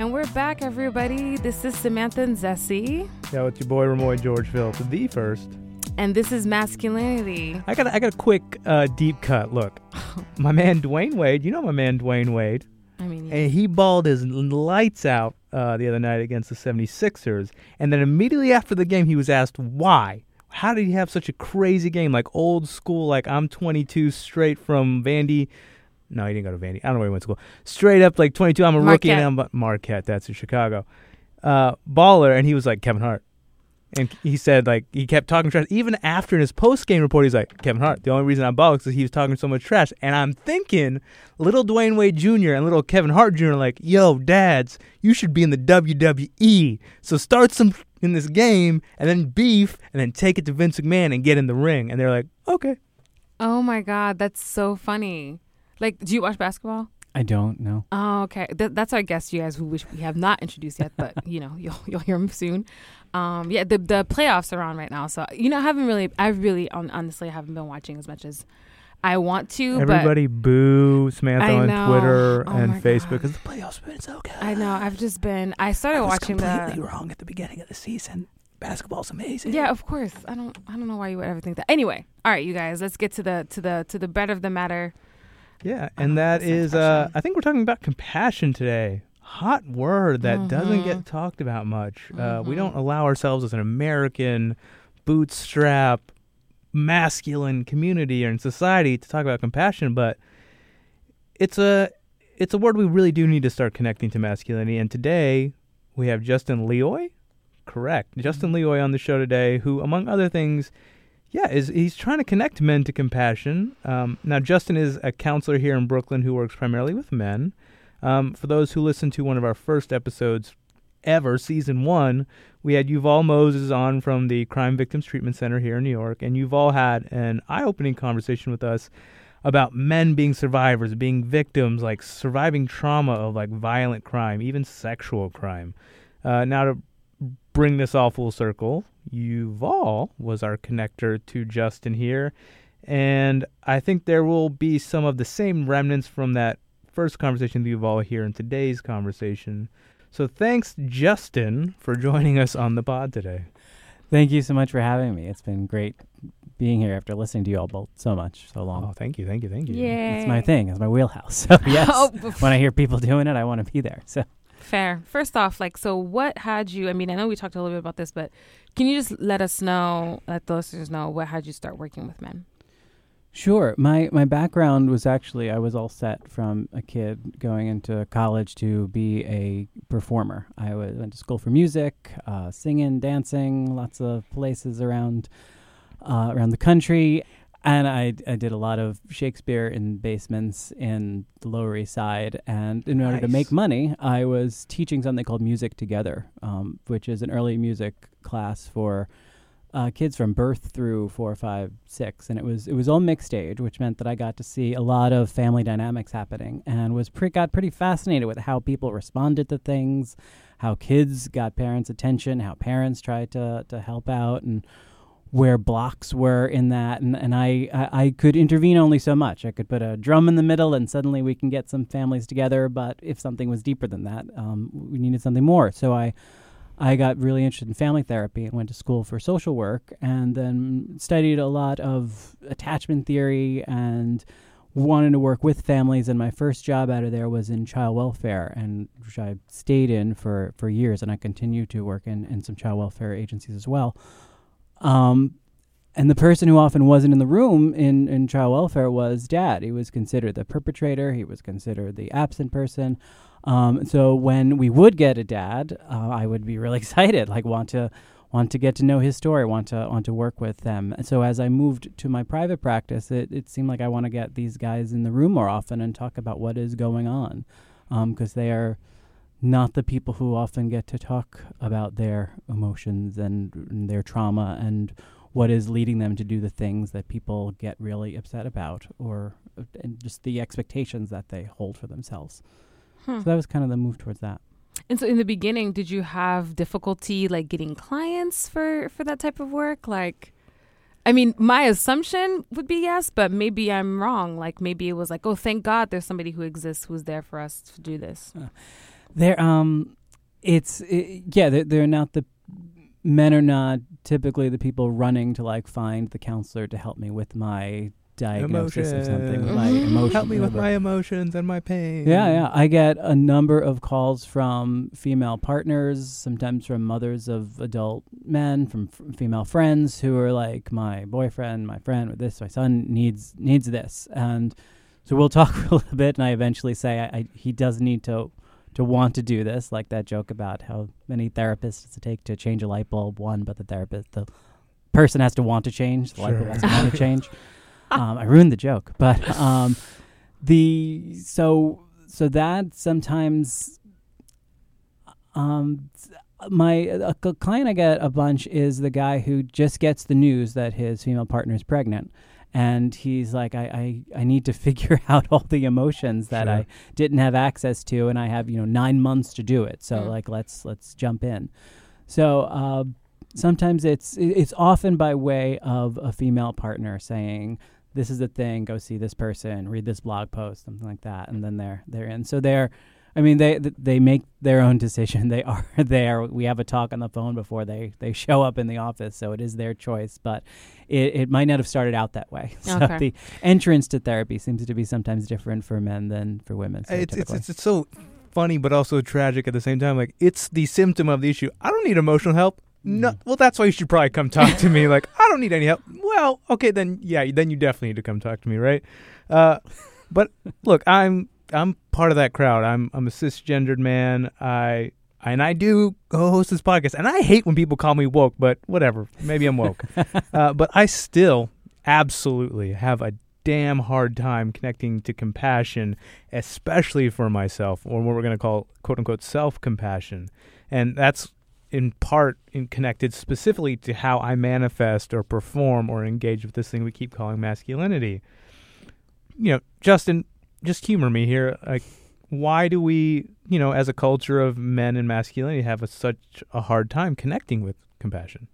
And we're back, everybody. This is Samantha and Zessie. Yeah, with your boy Ramoy Georgeville to the first. And this is masculinity. I got a, I got a quick uh, deep cut. Look, my man Dwyane Wade. You know my man Dwyane Wade. I mean, yeah. And he balled his lights out uh, the other night against the 76ers. And then immediately after the game, he was asked why. How did he have such a crazy game? Like old school, like I'm 22 straight from Vandy. No, he didn't go to Vandy. I don't know where he went to school. Straight up, like 22. I'm a rookie, and I'm Marquette. That's in Chicago. Uh, baller, and he was like Kevin Hart. And he said, like, he kept talking trash. Even after in his post game report, he's like, Kevin Hart, the only reason I'm balling is 'cause he was talking so much trash. And I'm thinking, little Dwyane Wade Jr. and little Kevin Hart Jr. are like, yo, dads, you should be in the WWE. So start some in this game and then beef and then take it to Vince McMahon and get in the ring. And they're like, okay. oh my God, that's so funny. Like, do you watch basketball? I don't know. Oh, okay. Th- that's our guest, you guys, who wish we have not introduced yet, but you know, you'll you'll hear him soon. Um, yeah, the the playoffs are on right now, so you know, I haven't really, I really, hon- honestly, I haven't been watching as much as I want to. Everybody boo Samantha on. Twitter Oh and Facebook because the playoffs have been so good. I know I've just been. I started I was watching completely the. wrong at the beginning of the season. Basketball's amazing. Yeah, of course. I don't. I don't know why you would ever think that. Anyway, all right, you guys, let's get to the to the to the bread of the matter. Yeah, and don't know that if that's is, uh, expression. I think we're talking about compassion today. Hot word that doesn't Mhm. get talked about much. Uh, we don't allow ourselves as an American bootstrap masculine community or in society to talk about compassion, but it's a it's a word we really do need to start connecting to masculinity. And today we have Justin Lioi, correct? Justin Lioi on the show today, who, among other things, yeah, is he's trying to connect men to compassion. Um, now, Justin is a counselor here in Brooklyn who works primarily with men. Um, for those who listened to one of our first episodes ever, season one, we had Yuval Moses on from the Crime Victims Treatment Center here in New York, and Yuval had an eye-opening conversation with us about men being survivors, being victims, like surviving trauma of like violent crime, even sexual crime. Uh, now to bring this all full circle, Yuval was our connector to Justin here, and I think there will be some of the same remnants from that first conversation with Yuval here in today's conversation. So thanks, Justin, for joining us on the pod today. Thank you so much for having me. It's been great being here after listening to you all both so much, so long. Oh, thank you, thank you, thank you. Yeah, It's my thing. It's my wheelhouse. So yes, Oh, when I hear people doing it, I want to be there. So Fair. First off, like, so what had you? I mean, I know we talked a little bit about this, but can you just let us know, let the listeners know, what had you start working with men? Sure. My my background was actually I was all set from a kid going into college to be a performer. I was, went to school for music, uh, singing, dancing, lots of places around uh, around the country, and I I did a lot of Shakespeare in basements in the Lower East Side. And in order to make money, I was teaching something called Music Together, um, which is an early music class for uh, kids from birth through four, five, six, and it was it was all mixed age, which meant that I got to see a lot of family dynamics happening, and was pre- got pretty fascinated with how people responded to things, how kids got parents' attention, how parents tried to to help out, and where blocks were in that, and and I, I I could intervene only so much. I could put a drum in the middle, and suddenly we can get some families together. But if something was deeper than that, um, we needed something more. So I. I got really interested in family therapy and went to school for social work and then studied a lot of attachment theory and wanted to work with families and my first job out of there was in child welfare and which I stayed in for, for years and I continue to work in, in some child welfare agencies as well. Um, and the person who often wasn't in the room in, in child welfare was dad. He was considered the perpetrator. He was considered the absent person. Um, so when we would get a dad, uh, I would be really excited, like want to want to get to know his story, want to want to work with them. And so as I moved to my private practice, it, it seemed like I want to get these guys in the room more often and talk about what is going on, because they are not the people who often get to talk about their emotions and, and their trauma and what is leading them to do the things that people get really upset about or uh, and just the expectations that they hold for themselves. Hmm. So that was kind of the move towards that. And so, in the beginning, did you have difficulty like getting clients for for that type of work? Like, I mean, my assumption would be yes, but maybe I'm wrong. Like, maybe it was like, oh, thank God, there's somebody who exists who's there for us to do this. They're um, it's it, yeah, they're, they're not the men are not typically the people running to like find the counselor to help me with my diagnosis of something, with my Emotions. Help me with my emotions and my pain. Yeah, yeah. I get a number of calls from female partners, sometimes from mothers of adult men, from f- female friends who are like, "My boyfriend, my friend, with this, my son needs needs this," and so we'll talk for a little bit, and I eventually say, I, I, "He does need to to want to do this," like that joke about how many therapists does it take to change a light bulb? One, but the therapist, the person has to want to change. The light bulb Sure. has to want to change. Um, I ruined the joke, but um, the so so that sometimes um my a client I get a bunch is the guy who just gets the news that his female partner is pregnant. And he's like, I, I, I need to figure out all the emotions that Sure. I didn't have access to, and I have you know nine months to do it. So Mm. like, let's let's jump in. So uh, sometimes it's it's often by way of a female partner saying, "This is the thing. Go see this person. Read this blog post, something like that," and then they're they're in. So they're, I mean, they they make their own decision. They are there. We have a talk on the phone before they they show up in the office, so it is their choice. But it, it might not have started out that way. So Okay. the entrance to therapy seems to be sometimes different for men than for women. It's, it's it's it's so funny, but also tragic at the same time. Like it's the symptom of the issue. I don't need emotional help. No, Mm. well, that's why you should probably come talk to me. Like I don't need any help. Well, okay, then yeah, then you definitely need to come talk to me, right? Uh, but look, I'm I'm part of that crowd. I'm I'm a cisgendered man. I and I do host this podcast, and I hate when people call me woke, but whatever. Maybe I'm woke. uh, but I still absolutely have a damn hard time connecting to compassion, especially for myself, or what we're going to call quote unquote self compassion. And that's in part in connected specifically to how I manifest or perform or engage with this thing we keep calling masculinity. You know, Justin, just humor me here. Like, why do we, you know, as a culture of men and masculinity, have a, such a hard time connecting with compassion?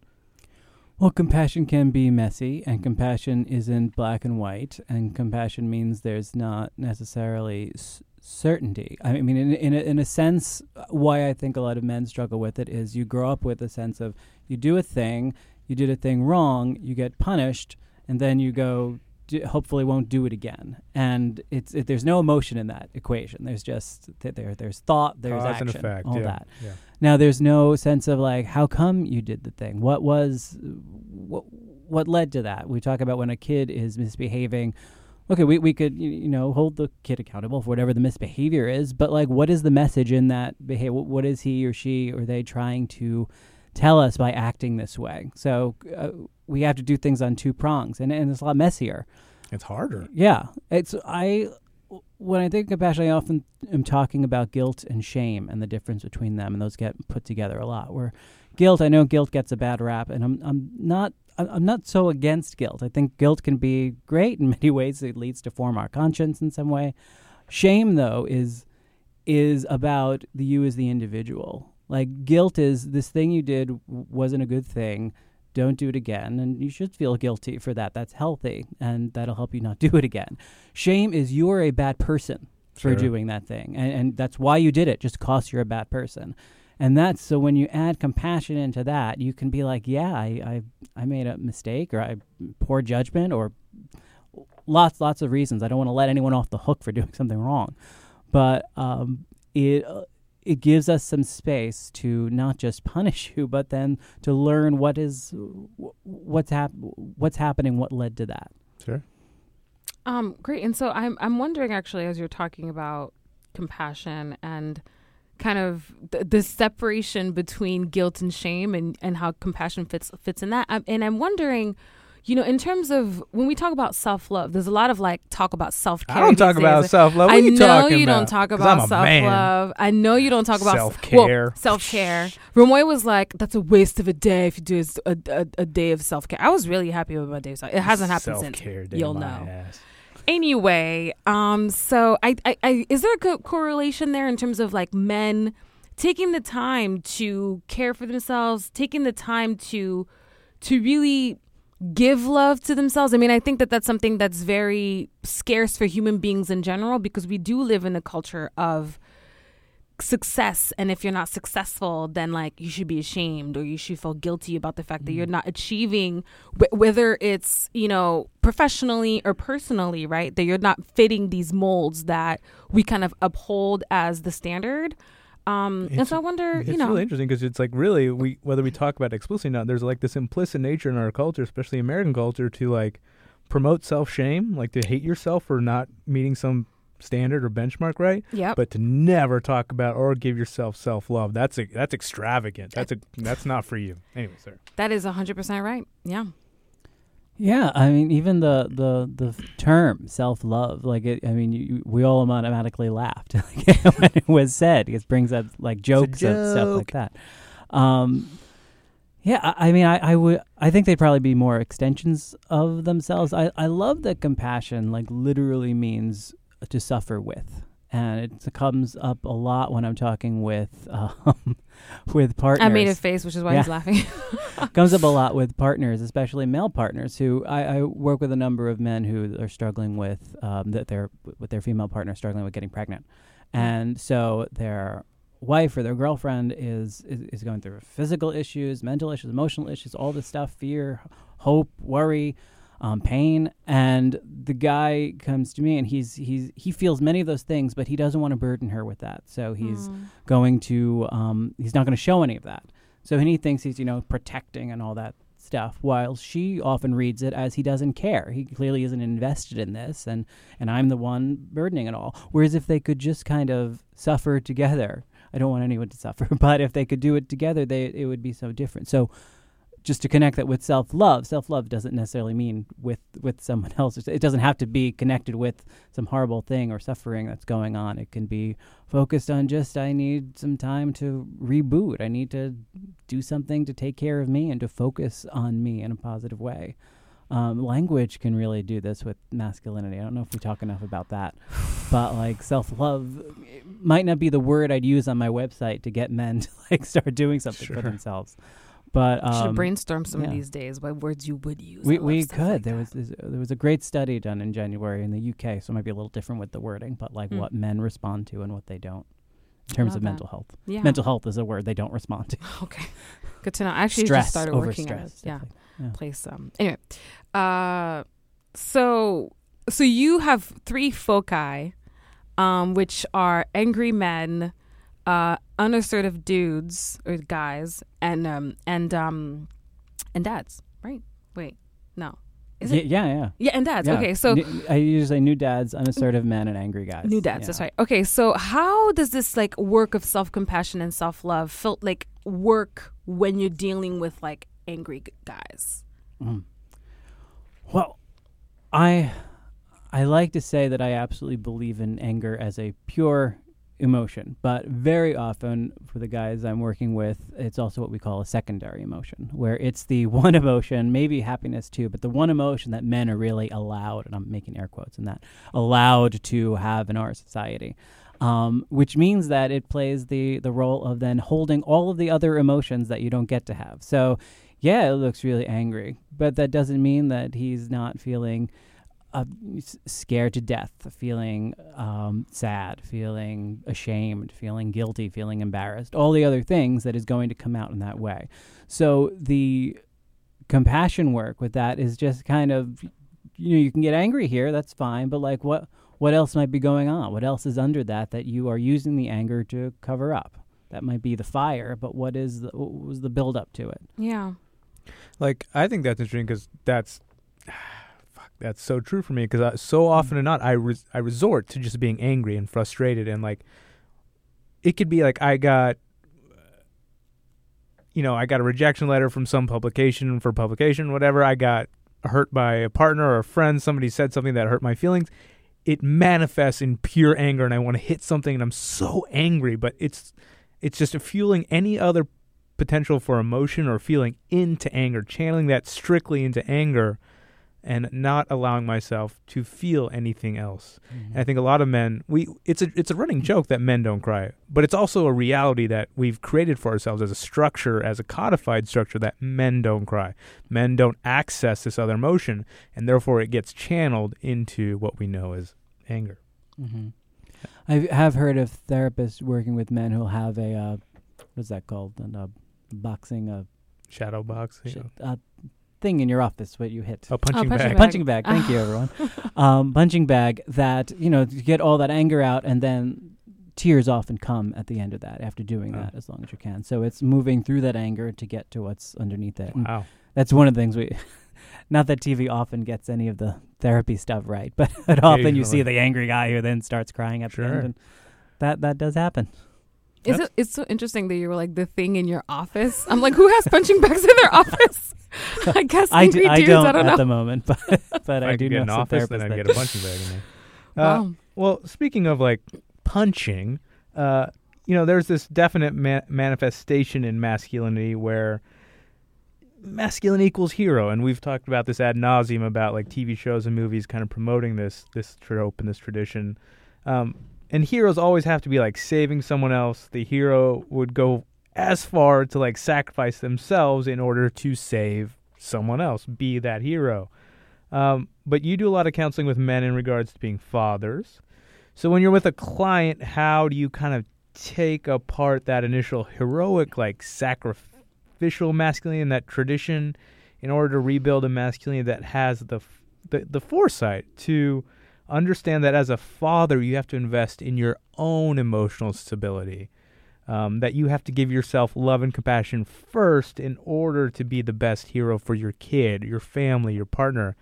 Well, compassion can be messy, and compassion isn't black and white, and compassion means there's not necessarily s- certainty. I mean, in in a, in a sense, why I think a lot of men struggle with it is you grow up with a sense of you do a thing, you did a thing wrong, you get punished, and then you go. Hopefully, won't do it again, and it's it, there's no emotion in that equation. There's just th- there there's thought, there's Cause action, and effect. all yeah. that. Yeah. Now there's no sense of like how come you did the thing? What was what what led to that? We talk about when a kid is misbehaving. Okay, we we could you know hold the kid accountable for whatever the misbehavior is, but like what is the message in that behavior? What is he or she or they trying to tell us by acting this way? So uh, we have to do things on two prongs, and and it's a lot messier. It's harder. Yeah, it's I. When I think of compassion, I often am talking about guilt and shame and the difference between them, and those get put together a lot. Where guilt, I know guilt gets a bad rap, and I'm I'm not I'm not so against guilt. I think guilt can be great in many ways. It leads to form our conscience in some way. Shame, though, is is about the you as the individual. Like guilt is this thing you did w- wasn't a good thing. Don't do it again. And you should feel guilty for that. That's healthy and that'll help you not do it again. Shame is you're a bad person for Sure. doing that thing and, and that's why you did it just cause you're a bad person. And that's so when you add compassion into that you can be like yeah i i, I made a mistake or i poor judgment or lots lots of reasons. I don't want to let anyone off the hook for doing something wrong. But um it uh, it gives us some space to not just punish you, but then to learn what is what's hap- what's happening, what led to that. Sure. Um, great. And so I'm I'm wondering actually as you're talking about compassion and kind of the, the separation between guilt and shame and, and how compassion fits fits in that. Um, and I'm wondering, you know, in terms of when we talk about self love, there's a lot of like talk about self care. I don't talk about self love. I you talking about? I know you about? don't talk about self love. I know you don't talk about Self-care. self care. Romoy was like, "That's a waste of a day if you do a, a, a day of self care." I was really happy with my day. So it hasn't happened since. Self-care day, You'll know. ass. Anyway, um, so I, I, I is there a co- correlation there in terms of like men taking the time to care for themselves, taking the time to to really give love to themselves? I mean, I think that that's something that's very scarce for human beings in general because we do live in a culture of success and if you're not successful then like you should be ashamed or you should feel guilty about the fact that you're Mm. not achieving wh- whether it's you know professionally or personally right that you're not fitting these molds that we kind of uphold as the standard um and so i wonder you know really interesting because it's like really we whether we talk about it explicitly or not, there's like this implicit nature in our culture, especially American culture, to like promote self shame, like to hate yourself for not meeting some standard or benchmark, right? yep But to never talk about or give yourself self love. That's a, that's extravagant. That's a that's not for you. Anyway, sir. that is 100% right yeah Yeah, I mean, even the the the term self love, like it. I mean, you, we all automatically laughed when it was said. It brings up like jokes of stuff like that. Um, yeah, I, I mean, I, I would. I think they'd probably be more extensions of themselves. I I love that compassion, like literally means to suffer with, and it comes up a lot when I'm talking with um, with partners. i made a face which is why he's laughing comes up a lot with partners, especially male partners. Who I, I work with a number of men who are struggling with um, that their with their female partner struggling with getting pregnant, and so their wife or their girlfriend is, is is going through physical issues, mental issues, emotional issues, all this stuff, fear, hope, worry. Um, pain. And the guy comes to me and he's he's he feels many of those things but he doesn't want to burden her with that. So he's Mm. going to um, he's not going to show any of that. So he thinks he's you know protecting and all that stuff while she often reads it as he doesn't care. He clearly isn't invested in this and and i'm the one burdening it all. Whereas if they could just kind of suffer together i don't want anyone to suffer but if they could do it together they it would be so different. So just to connect that with self-love self-love doesn't necessarily mean with with someone else it doesn't have to be connected with some horrible thing or suffering that's going on it can be focused on just I need some time to reboot. I need to do something to take care of me and to focus on me in a positive way. Um, language can really do this with masculinity. I don't know if we talk enough about that, but like self love might not be the word I'd use on my website to get men to like start doing something Sure. for themselves. But should um, brainstorm some yeah. of these days what words you would use we we could. like there that. was there was a great study done in January in the UK, so it might be a little different with the wording, but like Mm. what men respond to and what they don't in terms of that. mental health. yeah Mental health is a word they don't respond to. okay good to know i actually Stress just started working on stress. it yeah stuff place um anyway uh so so you have three foci um which are angry men uh unassertive dudes or guys and um and um and dads right wait no is it yeah, yeah. yeah and dads yeah. okay so I usually say new dads, unassertive men, and angry guys. New dads, Yeah. that's right. Okay, so how does this like work of self compassion and self love felt like work when you're dealing with like angry guys? Mm. Well, I I like to say that I absolutely believe in anger as a pure emotion, but very often for the guys I'm working with, it's also what we call a secondary emotion, where it's the one emotion, maybe happiness too, but the one emotion that men are really allowed, and I'm making air quotes in that, allowed to have in our society. Um, which means that it plays the the role of then holding all of the other emotions that you don't get to have. So yeah, it looks really angry, but that doesn't mean that he's not feeling uh, scared to death, feeling um, sad, feeling ashamed, feeling guilty, feeling embarrassed, all the other things that is going to come out in that way. So the compassion work with that is just kind of you know you can get angry here that's fine but like what what else might be going on what else is under that that you are using the anger to cover up that might be the fire but what is the, what was the build up to it Yeah. Like I think that's interesting because that's fuck, that's so true for me because so often mm. or not I res- I resort to just being angry and frustrated and like it could be like I got you know I got a rejection letter from some publication for publication whatever. I got hurt by a partner or a friend. Somebody said something that hurt my feelings. It manifests in pure anger and I want to hit something and I'm so angry but it's it's just fueling any other potential for emotion or feeling into anger, channeling that strictly into anger and not allowing myself to feel anything else. And I think a lot of men we it's a it's a running joke that men don't cry, but it's also a reality that we've created for ourselves as a structure, as a codified structure that men don't cry. Men don't access this other emotion and therefore it gets channeled into what we know as anger. hmm I have heard of therapists working with men who'll have a uh, what's that called? And uh, boxing a Shadow box. sh- uh, thing in your office what you hit. A punching, punching bag. bag. punching bag. Thank you, everyone. um, punching bag that you know to get all that anger out, and then tears often come at the end of that after doing Oh. that as long as you can. So it's moving through that anger to get to what's underneath it. And Wow. that's one of the things we. Not that TV often gets any of the therapy stuff right, but, but often you see the angry guy who then starts crying at the end, and that that does happen. Is it? It's so interesting that you were like the thing in your office. I'm like, who has punching bags in their office? I guess I, angry do, I don't, I don't at know. the moment, but but I, I, do could get know an some office, then I'd get a punching bag in there. Uh, Wow. Well, speaking of like punching, uh, you know, there's this definite ma- manifestation in masculinity where masculine equals hero, and we've talked about this ad nauseum about like TV shows and movies kind of promoting this this trope and this tradition. Um, and heroes always have to be like saving someone else. The hero would go as far to like sacrifice themselves in order to save someone else, be that hero. Um, but you do a lot of counseling with men in regards to being fathers. So when you're with a client, how do you kind of take apart that initial heroic, like sacrificial masculinity that tradition in order to rebuild a masculinity that has the the, the foresight to understand that as a father you have to invest in your own emotional stability um, that you have to give yourself love and compassion first in order to be the best hero for your kid your family your partner.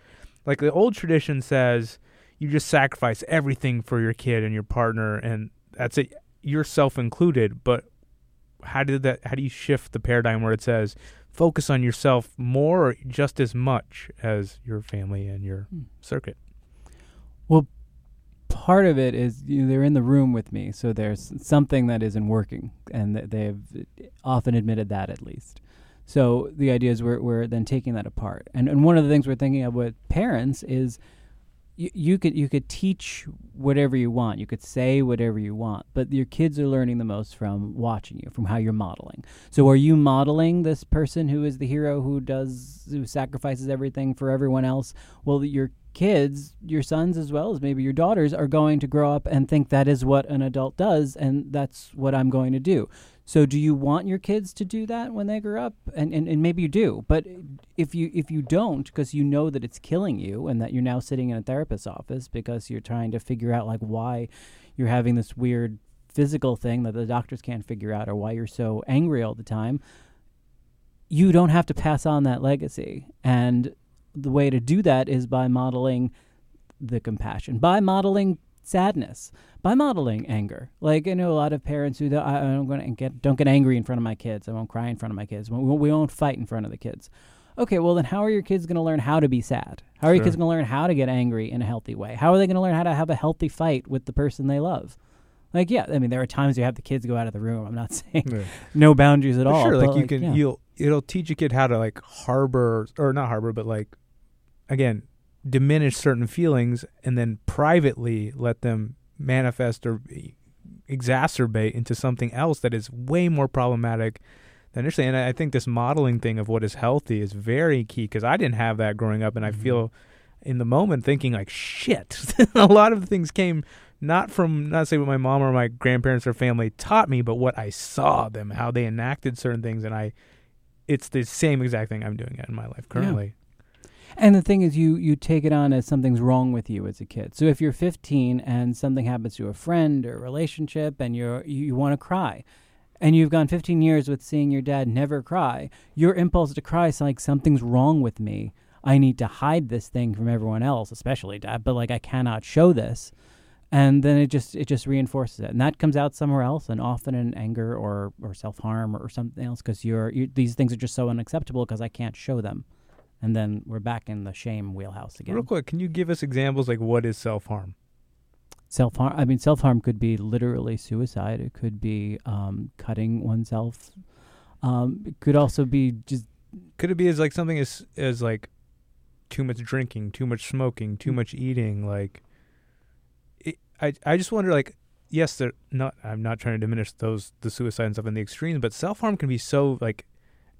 Like the old tradition says you just sacrifice everything for your kid and your partner and that's it yourself included. But how did that how do you shift the paradigm where it says focus on yourself more just as much as your family and your Hmm. circuit part of it is you know, they're in the room with me, so there's something that isn't working, and th- they've uh, often admitted that at least. So the idea is we're we're then taking that apart, and and one of the things we're thinking of with parents is. You, you could you could teach whatever you want. You could say whatever you want, but your kids are learning the most from watching you, from how you're modeling. So, are you modeling this person who is the hero who does who sacrifices everything for everyone else? Well, your kids, your sons as well as maybe your daughters, are going to grow up and think that is what an adult does, and that's what I'm going to do. So, do you want your kids to do that when they grow up? And and, and maybe you do, but if you if you don't, because you know that it's killing you, and that you're now sitting in a therapist's office because you're trying to figure out like why you're having this weird physical thing that the doctors can't figure out, or why you're so angry all the time. You don't have to pass on that legacy, and the way to do that is by modeling the compassion, by modeling sadness, by modeling anger. Like I know a lot of parents who don't, I, I'm going to get don't get angry in front of my kids. I won't cry in front of my kids. We won't, we won't fight in front of the kids. Okay, well then, how are your kids going to learn how to be sad? How are your kids going to learn how to get angry in a healthy way? How are they going to learn how to have a healthy fight with the person they love? Like, yeah, I mean, there are times you have the kids go out of the room. I'm not saying no boundaries at But all. sure, like you can, yeah. you'll it'll teach a kid how to like harbor or not harbor, but like again diminish certain feelings, and then privately let them manifest or exacerbate into something else that is way more problematic than initially. And I think this modeling thing of what is healthy is very key because I didn't have that growing up, and I Mhm. feel in the moment thinking like shit. a lot of things came not from not say what my mom or my grandparents or family taught me, but what I saw them, how they enacted certain things, and I. It's the same exact thing I'm doing in my life currently. And the thing is, you you take it on as something's wrong with you as a kid. So if you're 15 and something happens to a friend or a relationship, and you're you, you want to cry, and you've gone 15 years with seeing your dad never cry, your impulse to cry is like something's wrong with me. I need to hide this thing from everyone else, especially dad. But like I cannot show this, and then it just it just reinforces it, and that comes out somewhere else, and often in anger or or self harm or, something else, because you're you, these things are just so unacceptable because I can't show them and then we're back in the shame wheelhouse again. Real quick, can you give us examples like what is self harm? Self harm. I mean, self harm could be literally suicide. It could be um, cutting oneself. Um, it could also be just Could it be as like something as as like too much drinking, too much smoking, Mm. too much eating? Like, it, I I just wonder like. Yes, they're not. I'm not trying to diminish those the suicide and stuff in the extremes, but self harm can be so like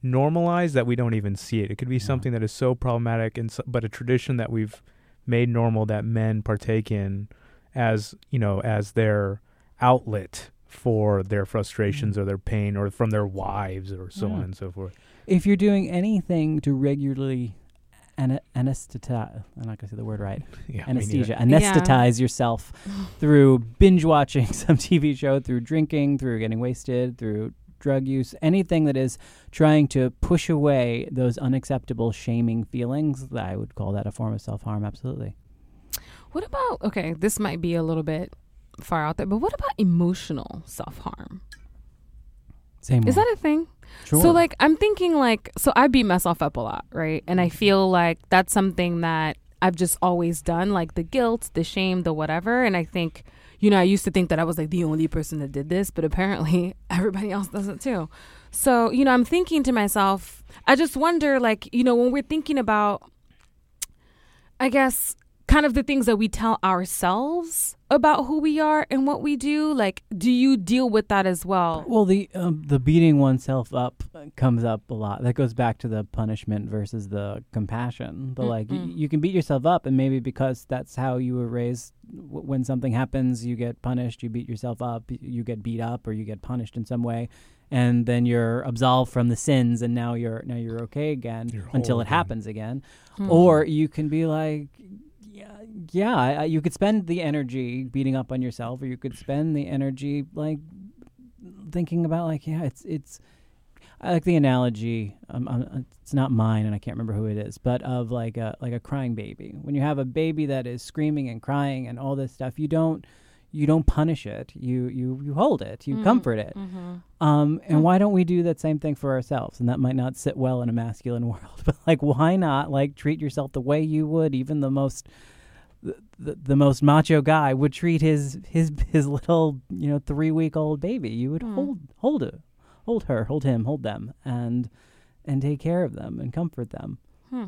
normalized that we don't even see it. It could be Yeah. something that is so problematic and so, but a tradition that we've made normal that men partake in, as you know as their outlet for their frustrations mm-hmm. or their pain or from their wives or so Yeah. on and so forth. If you're doing anything to regularly ana- anesthetize, I'm not going to say the word right, Yeah, anesthesia, anesthetize yourself through binge watching some TV show, through drinking, through getting wasted, through drug use, anything that is trying to push away those unacceptable shaming feelings, I would call that a form of self harm, absolutely. What about okay? This might be a little bit far out there, but what about emotional self harm? Same Is way. that a thing? Sure. So like I'm thinking like so I beat myself up a lot, right? And I feel like that's something that I've just always done, like the guilt, the shame, the whatever. And I think, you know, I used to think that I was like the only person that did this, but apparently everybody else does it too. So, you know, I'm thinking to myself, I just wonder like, you know, when we're thinking about I guess kind of the things that we tell ourselves about who we are and what we do, like do you deal with that as well? Well, the um, the beating oneself up comes up a lot. That goes back to the punishment versus the compassion. The like, y- you can beat yourself up, and maybe because that's how you were raised. W- when something happens, you get punished. You beat yourself up. You get beat up, or you get punished in some way, and then you're absolved from the sins, and now you're now you're okay again You're until it again. happens again. Hmm. Or you can be like, yeah, yeah, you could spend the energy beating up on yourself, or you could spend the energy like thinking about like, yeah, it's it's. I like the analogy. Um, um, it's not mine, and I can't remember who it is, but of like a like a crying baby. When you have a baby that is screaming and crying and all this stuff, you don't you don't punish it. You you you hold it. You Mhm. comfort it. Mhm. Um, and why don't we do that same thing for ourselves? And that might not sit well in a masculine world, but like, why not like treat yourself the way you would even the most, the, the, the most macho guy would treat his his his little you know three week old baby. You would Hmm. hold hold it, hold her, hold him, hold them, and and take care of them and comfort them. Hmm.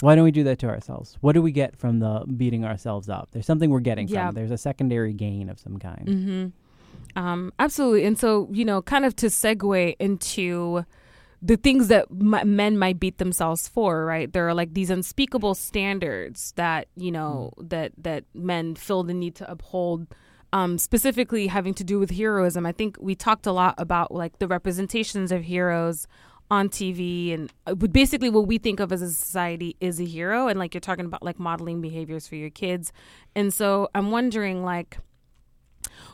Why don't we do that to ourselves? What do we get from the beating ourselves up? There's something we're getting Yeah. from. There's a secondary gain of some kind. Mm-hmm. Um, absolutely. And so, you know, kind of to segue into the things that m- men might beat themselves for, right? There are like these unspeakable standards that, you know, that, that men feel the need to uphold. Um, specifically having to do with heroism. I think we talked a lot about like the representations of heroes on TV and uh, basically what we think of as a society is a hero and like you're talking about like modeling behaviors for your kids. And so I'm wondering like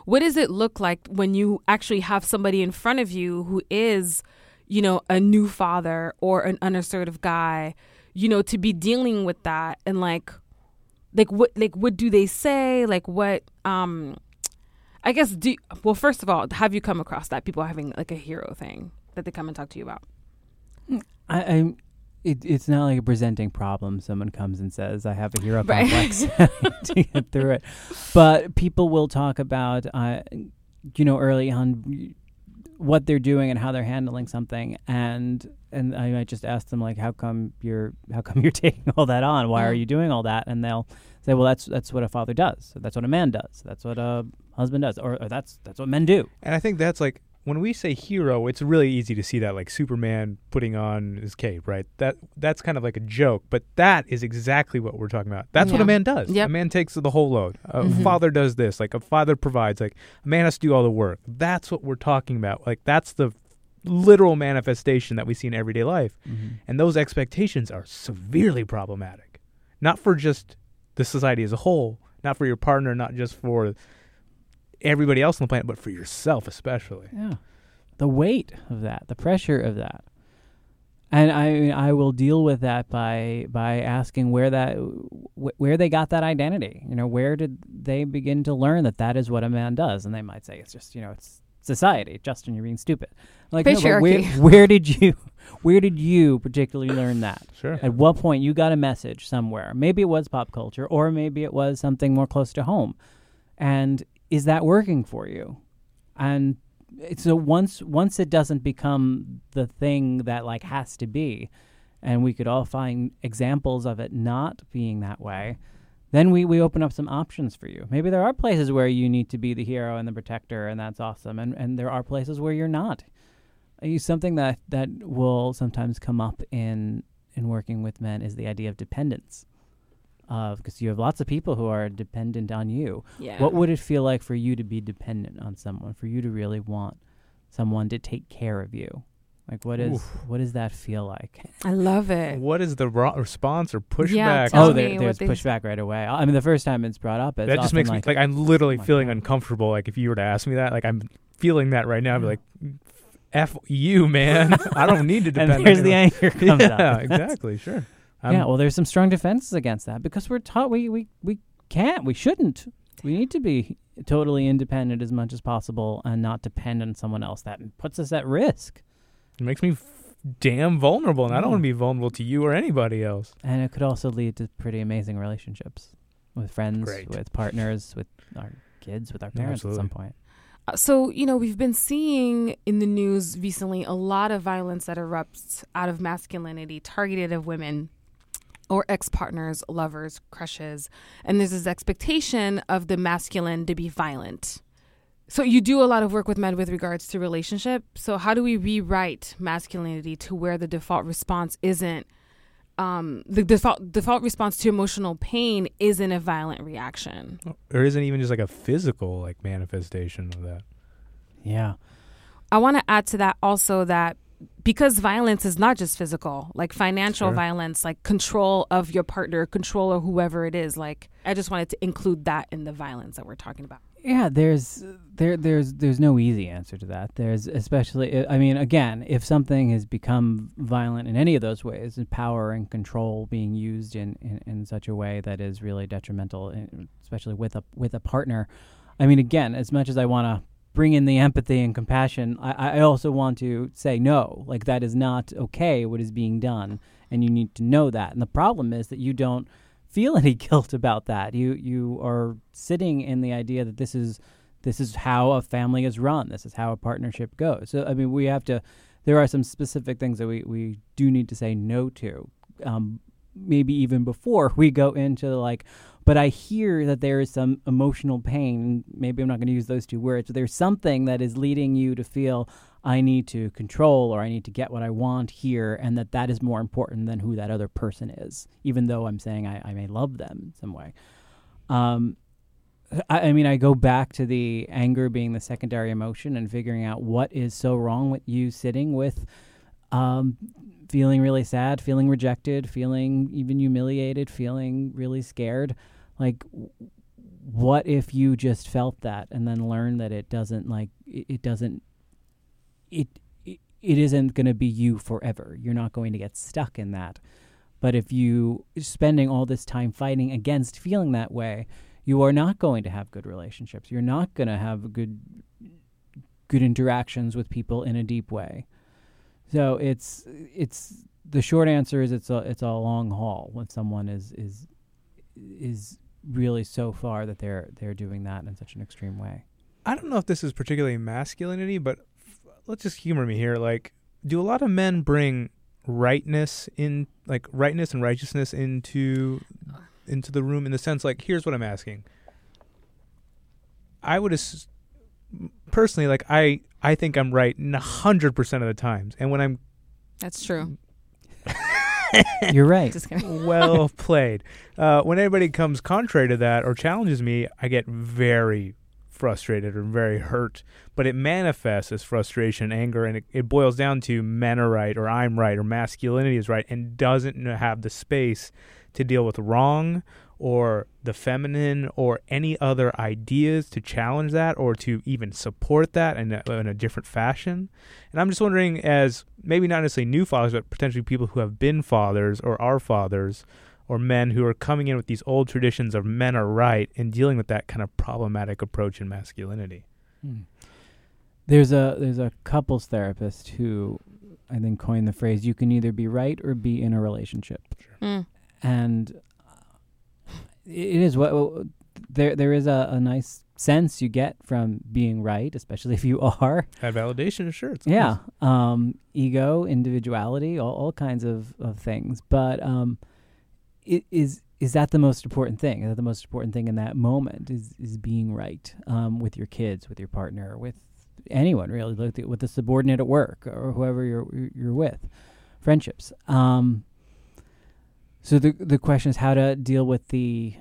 what does it look like when you actually have somebody in front of you who is you know a new father or an unassertive guy you know to be dealing with that? And like like what like what do they say? Like what um i guess do well first of all have you come across that people having like a hero thing that they come and talk to you about I, I'm. It, it's not like a presenting problem. Someone comes and says, "I have a hero Right. complex to get through it," but people will talk about, uh, you know, early on what they're doing and how they're handling something, and and I might just ask them like, "How come you're How come you're taking all that on? Why are you doing all that?" And they'll say, "Well, that's that's what a father does. That's what a man does. That's what a husband does, or, or that's that's what men do." And I think that's like when we say hero, it's really easy to see that like Superman putting on his cape, right? That that's kind of like a joke, but that is exactly what we're talking about. That's what a man does. Yep. A man takes the whole load. A Mhm. father does this, like a father provides, like a man has to do all the work. That's what we're talking about. Like that's the literal manifestation that we see in everyday life. And those expectations are severely problematic. Not for just the society as a whole, not for your partner, not just for everybody else on the planet, but for yourself especially. Yeah, the weight of that, the pressure of that, and I mean, I will deal with that by by asking where that wh- where they got that identity. You know, where did they begin to learn that that is what a man does? And they might say it's just you know it's society. Justin, you're being stupid. Like, no, but where, where did you where did you particularly learn that? Sure. At what point you got a message somewhere? Maybe it was pop culture, or maybe it was something more close to home. And is that working for you? And so once once it doesn't become the thing that like has to be, and we could all find examples of it not being that way, then we, we open up some options for you. Maybe there are places where you need to be the hero and the protector, and that's awesome. And and there are places where you're not. Something that that will sometimes come up in in working with men is the idea of dependence. Because you have lots of people who are dependent on you. Yeah. What would it feel like for you to be dependent on someone? For you to really want someone to take care of you? Like what is Oof. what does that feel like? I love it. What is the ro- response or pushback? Yeah, oh, there, there's pushback right away. I mean, the first time it's brought up, it's that just makes like, me like I'm literally Oh feeling God. uncomfortable. Like if you were to ask me that, like I'm feeling that right now. I'd be like, "F you, man. I don't need to depend." and there's on the anger comes yeah, up. exactly. Sure. I'm- yeah, well, there's some strong defenses against that because we're taught we we we can't, we shouldn't, we need to be totally independent as much as possible and not depend on someone else. That puts us at risk, it makes me f- damn vulnerable, and I don't want to be vulnerable to you or anybody else. and it could also lead to pretty amazing relationships with friends, Great. with partners, with our kids, with our parents at some point. Uh, So, you know, we've been seeing in the news recently a lot of violence that erupts out of masculinity targeted at women or ex partners, lovers, crushes. And there's this expectation of the masculine to be violent. So, you do a lot of work with men with regards to relationship. So, how do we rewrite masculinity to where the default response isn't? Um, the default default response to emotional pain isn't a violent reaction. Or isn't even just like a physical like manifestation of that. Yeah, I want to add to that also that because violence is not just physical, like financial Sure. violence, like control of your partner, control of whoever it is. Like, I just wanted to include that in the violence that we're talking about. Yeah, there's there there's there's no easy answer to that. There's especially I mean again, if something has become violent in any of those ways, and power and control being used in, in, in such a way that is really detrimental, eh, especially with a with a partner. I mean, again, as much as I want to bring in the empathy and compassion, I, I also want to say no, like that is not okay. What is being done, and you need to know that. And the problem is that you don't feel any guilt about that. You you are sitting in the idea that this is this is how a family is run. This is how a partnership goes. So I mean, we have to. There are some specific things that we we do need to say no to. Um, maybe even before we go into like. But I hear that there is some emotional pain. Maybe I'm not going to use those two words. But there's something that is leading you to feel I need to control or I need to get what I want here, and that that is more important than who that other person is, even though I'm saying I, I may love them in some way. Um, I, I mean, I go back to the anger being the secondary emotion and figuring out what is so wrong with you sitting with um, feeling really sad, feeling rejected, feeling even humiliated, feeling really scared. Like, what if you just felt that and then learned that it doesn't like it, it doesn't it it, it isn't going to be you forever. You're not going to get stuck in that. But if you spending all this time fighting against feeling that way, you are not going to have good relationships. You're not going to have good good interactions with people in a deep way. So it's it's the short answer is it's a it's a long haul when someone is is is really so far that they're they're doing that in such an extreme way. I don't know if this is particularly masculinity, but f- let's just humor me here. Like, do a lot of men bring rightness in, like rightness and righteousness into into the room? In the sense, like, here's what I'm asking. I would ass- personally, like, I I think I'm right hundred percent of the times, and when I'm That's true. You're right. Just kidding. well played. Uh, when anybody comes contrary to that or challenges me, I get very frustrated or very hurt. But it manifests as frustration, anger, and it, it boils down to men are right or I'm right or masculinity is right and doesn't have the space to deal with wrong or the feminine or any other ideas to challenge that or to even support that in a, in a different fashion. And I'm just wondering, as maybe not necessarily new fathers, but potentially people who have been fathers or are fathers, or men who are coming in with these old traditions of men are right and dealing with that kind of problematic approach in masculinity. Hmm. There's a there's a couples therapist who I think coined the phrase you can either be right or be in a relationship. Mm. And it is what there there is a, a nice sense you get from being right, especially if you are. That validation, sure. It's Yeah. Um, ego, individuality, all, all kinds of, of things. But um, it is is that the most important thing? Is that the most important thing in that moment? Is is being right um, with your kids, with your partner, with anyone really, with the, with the subordinate at work or whoever you're you're with, friendships. Um, So the the question is how to deal with the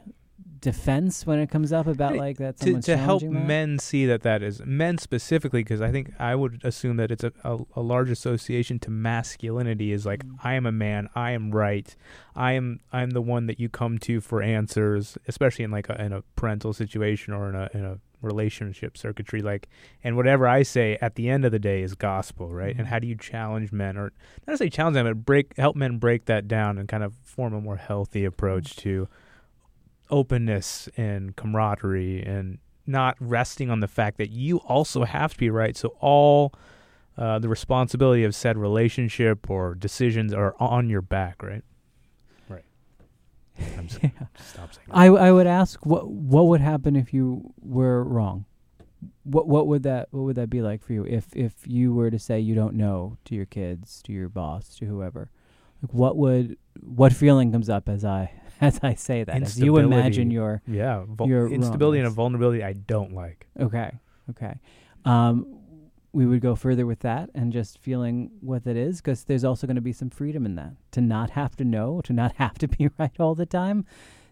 defense when it comes up about like that to, to help that? men see that that is men specifically because i think i would assume that it's a, a, a large association to masculinity is like Mm. i am a man i am right i am i'm the one that you come to for answers especially in like a, in a parental situation or in a in a relationship circuitry like and whatever i say at the end of the day is gospel right and Mhm. how do you challenge men or not say challenge them but break help men break that down and kind of form a more healthy approach to openness and camaraderie and not resting on the fact that you also have to be right. So all uh, the responsibility of said relationship or decisions are on your back, right? Right. I'm just, Yeah. stop saying that. I I would ask what what would happen if you were wrong. What what would that what would that be like for you if if you were to say you don't know to your kids, to your boss, to whoever? Like what would what feeling comes up as I as I say that? As you imagine your yeah, vul- You're instability and a vulnerability I don't like. Okay. Okay. Um, we would go further with that and just feeling what that is because there's also going to be some freedom in that. To not have to know, to not have to be right all the time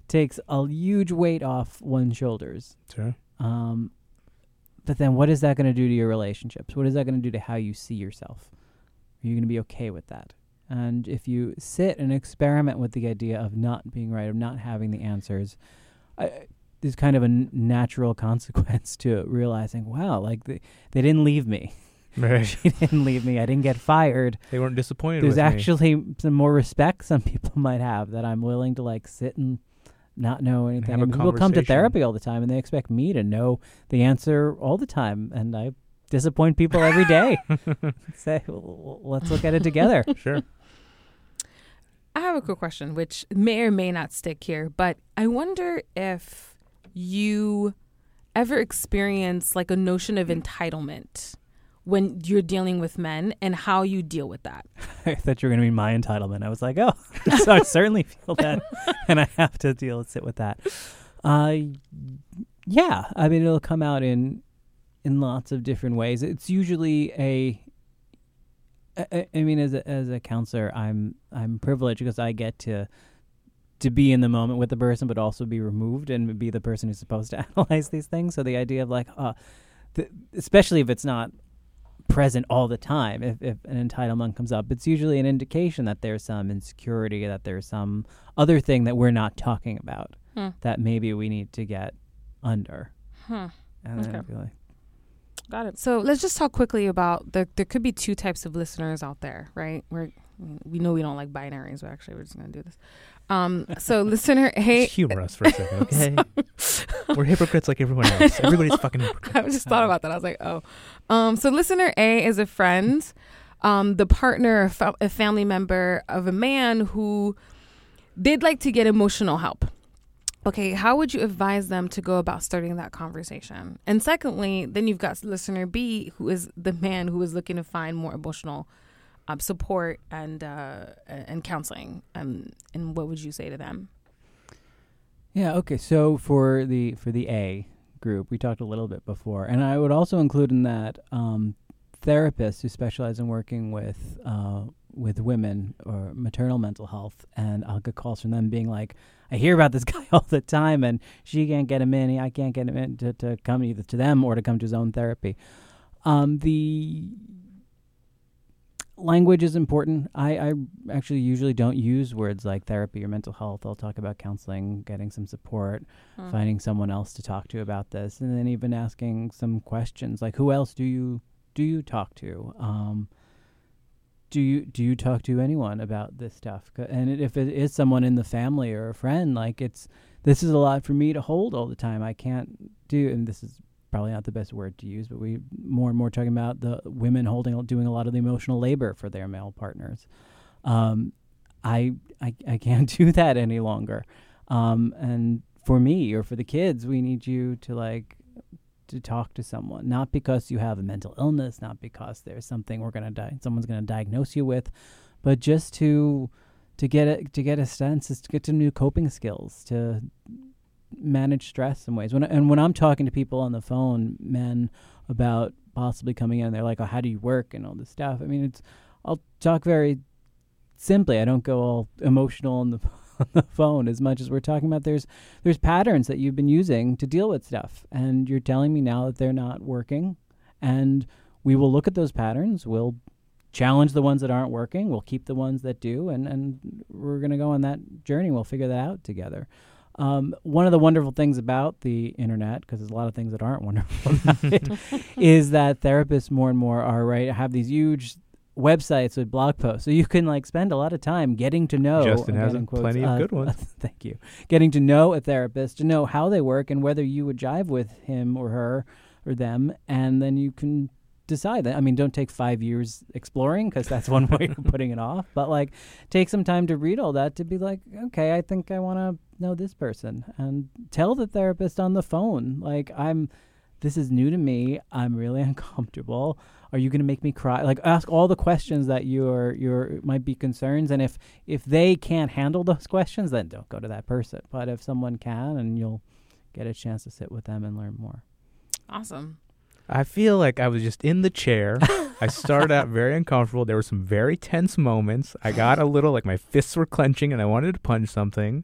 takes a huge weight off one's shoulders. Sure. Um, but then what is that going to do to your relationships? What is that going to do to how you see yourself? Are you going to be okay with that? And if you sit and experiment with the idea of not being right, of not having the answers, I, there's kind of a n- natural consequence to realizing, wow, like they, they didn't leave me. Right. she didn't leave me. I didn't get fired. They weren't disappointed There's with me. actually some more respect some people might have that I'm willing to like sit and not know anything. have a I mean, people come to therapy all the time and they expect me to know the answer all the time, and I disappoint people every day. Say, "Well, let's look at it together. Sure. I have a quick question, which may or may not stick here, but I wonder if you ever experience like a notion of entitlement when you're dealing with men and how you deal with that. I thought you were going to be my entitlement. I was like, oh, so I certainly feel that, and I have to deal sit with that. Uh, yeah, I mean, it'll come out in in lots of different ways. It's usually a. I- I, I mean, as a, as a counselor, I'm I'm privileged because I get to to be in the moment with the person, but also be removed and be the person who's supposed to analyze these things. So the idea of like, uh, the, especially if it's not present all the time if, if an entitlement comes up it's usually an indication that there's some insecurity that there's some other thing that we're not talking about Hmm. that maybe we need to get under and I Okay. feel like Got it. So let's just talk quickly about the. There could be two types of listeners out there, right? We're we know we don't like binaries, but actually we're just gonna do this. Um, so listener A, Just humor us for a second, okay? We're hypocrites like everyone else. Everybody's fucking hypocrite. I just thought about that. I was like, oh. Um, so listener A is a friend, um, the partner, a, a family member of a man who they'd like to get emotional help. Okay, how would you advise them to go about starting that conversation? And secondly, then you've got listener B, who is the man who is looking to find more emotional um, support and uh, and counseling. Um, and what would you say to them? yeah okay so for the for the a group we talked a little bit before and i would also include in that um, therapists who specialize in working with uh, with women or maternal mental health and i'll get calls from them being like I hear about this guy all the time, and she can't get him in. I can't get him in to, to come either to them or to come to his own therapy. Um, the language is important. I, I actually usually don't use words like therapy or mental health. I'll talk about counseling, getting some support, Hmm. finding someone else to talk to about this, and then even asking some questions like, "Who else do you do you talk to?" Um, do you do you talk to anyone about this stuff? And if it is someone in the family or a friend, like it's this is a lot for me to hold all the time. I can't do, and this is probably not the best word to use, but we more and more talking about the women holding doing a lot of the emotional labor for their male partners. Um, I, I I can't do that any longer. Um, and for me or for the kids, we need you to like to talk to someone, not because you have a mental illness, not because there's something we're gonna di- someone's gonna diagnose you with, but just to to get a to get a sense, is to get some new coping skills, to manage stress in ways. When and when I'm talking to people on the phone, men, about possibly coming in, they're like, "Oh, how do you work?" and all this stuff. I mean, it's I'll talk very simply. I don't go all emotional on the on the phone as much as we're talking about. There's there's patterns that you've been using to deal with stuff and you're telling me now that they're not working and we will look at those patterns. We'll challenge the ones that aren't working. We'll keep the ones that do and and we're going to go on that journey. We'll figure that out together. Um, one of the wonderful things about the internet, because there's a lot of things that aren't wonderful about it, is that therapists more and more are right have these huge websites with blog posts, so you can like spend a lot of time getting to know. Justin has quotes, plenty uh, of good ones. thank you. Getting to know a therapist, to know how they work and whether you would jive with him or her or them, and then you can decide that. I mean, don't take five years exploring because that's one way of putting it off. But like, take some time to read all that to be like, okay, I think I want to know this person, and tell the therapist on the phone, like, I'm. This is new to me. I'm really uncomfortable. Are you going to make me cry? Like, ask all the questions that your your might be concerns, and if if they can't handle those questions, then don't go to that person. But if someone can, and you'll get a chance to sit with them and learn more. Awesome. I feel like I was just in the chair. I started out very uncomfortable. There were some very tense moments. I got a little like my fists were clenching and I wanted to punch something.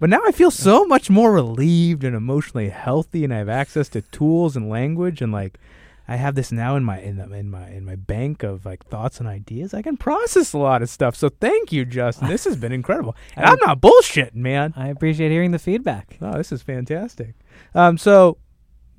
But now I feel so much more relieved and emotionally healthy and I have access to tools and language and like I have this now in my in, the, in my in my bank of like thoughts and ideas. I can process a lot of stuff. So thank you, Justin. This has been incredible. And I'm not bullshitting, man. I appreciate hearing the feedback. Oh, this is fantastic. Um, so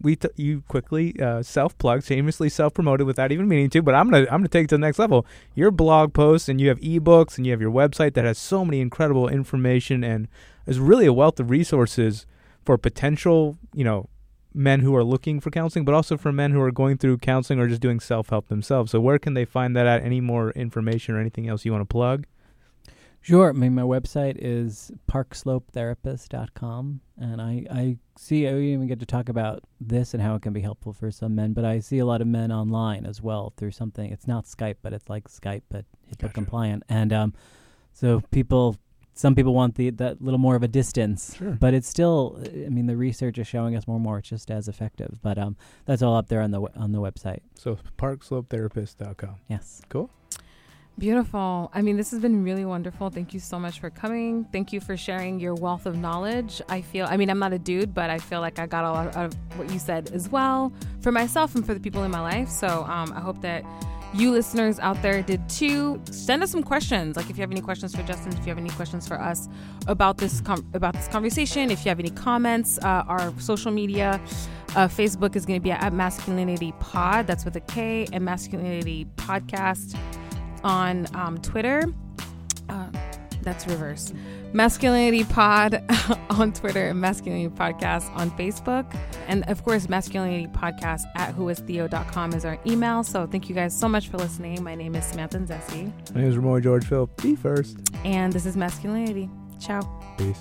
we t- you quickly uh, self plugged, shamelessly self promoted without even meaning to. But I'm gonna I'm gonna take it to the next level. Your blog posts and you have ebooks and you have your website that has so many incredible information and is really a wealth of resources for potential you know men who are looking for counseling, but also for men who are going through counseling or just doing self help themselves. So where can they find that at? Any more information or anything else you want to plug? Sure. I mean, my website is parkslopetherapist.com, and I, I see, I even get to talk about this and how it can be helpful for some men, but I see a lot of men online as well through something. It's not Skype, but it's like Skype, but HIPAA Gotcha. compliant. And um, so people, some people want the that little more of a distance, Sure. but it's still, I mean, the research is showing us more and more it's just as effective. But um, that's all up there on the we- on the website. So parkslopetherapist.com. Yes. Cool. Beautiful. I mean, this has been really wonderful. Thank you so much for coming. Thank you for sharing your wealth of knowledge. I feel, I mean, I'm not a dude, but I feel like I got a lot out of what you said as well for myself and for the people in my life. So um, I hope that you listeners out there did too. Send us some questions. Like if you have any questions for Justin, if you have any questions for us about this com- about this conversation, if you have any comments, uh, our social media. Uh, Facebook is going to be at Masculinity Pod. That's with a K, and Masculinity Podcast on um, Twitter. Uh, that's reverse. Masculinity Pod on Twitter and Masculinity Podcast on Facebook. And of course, Masculinity Podcast at whoistheo.com is our email. So thank you guys so much for listening. My name is Samantha Zessi, My name is Ramon George Phil. Be first. and this is Masculinity. Ciao. Peace.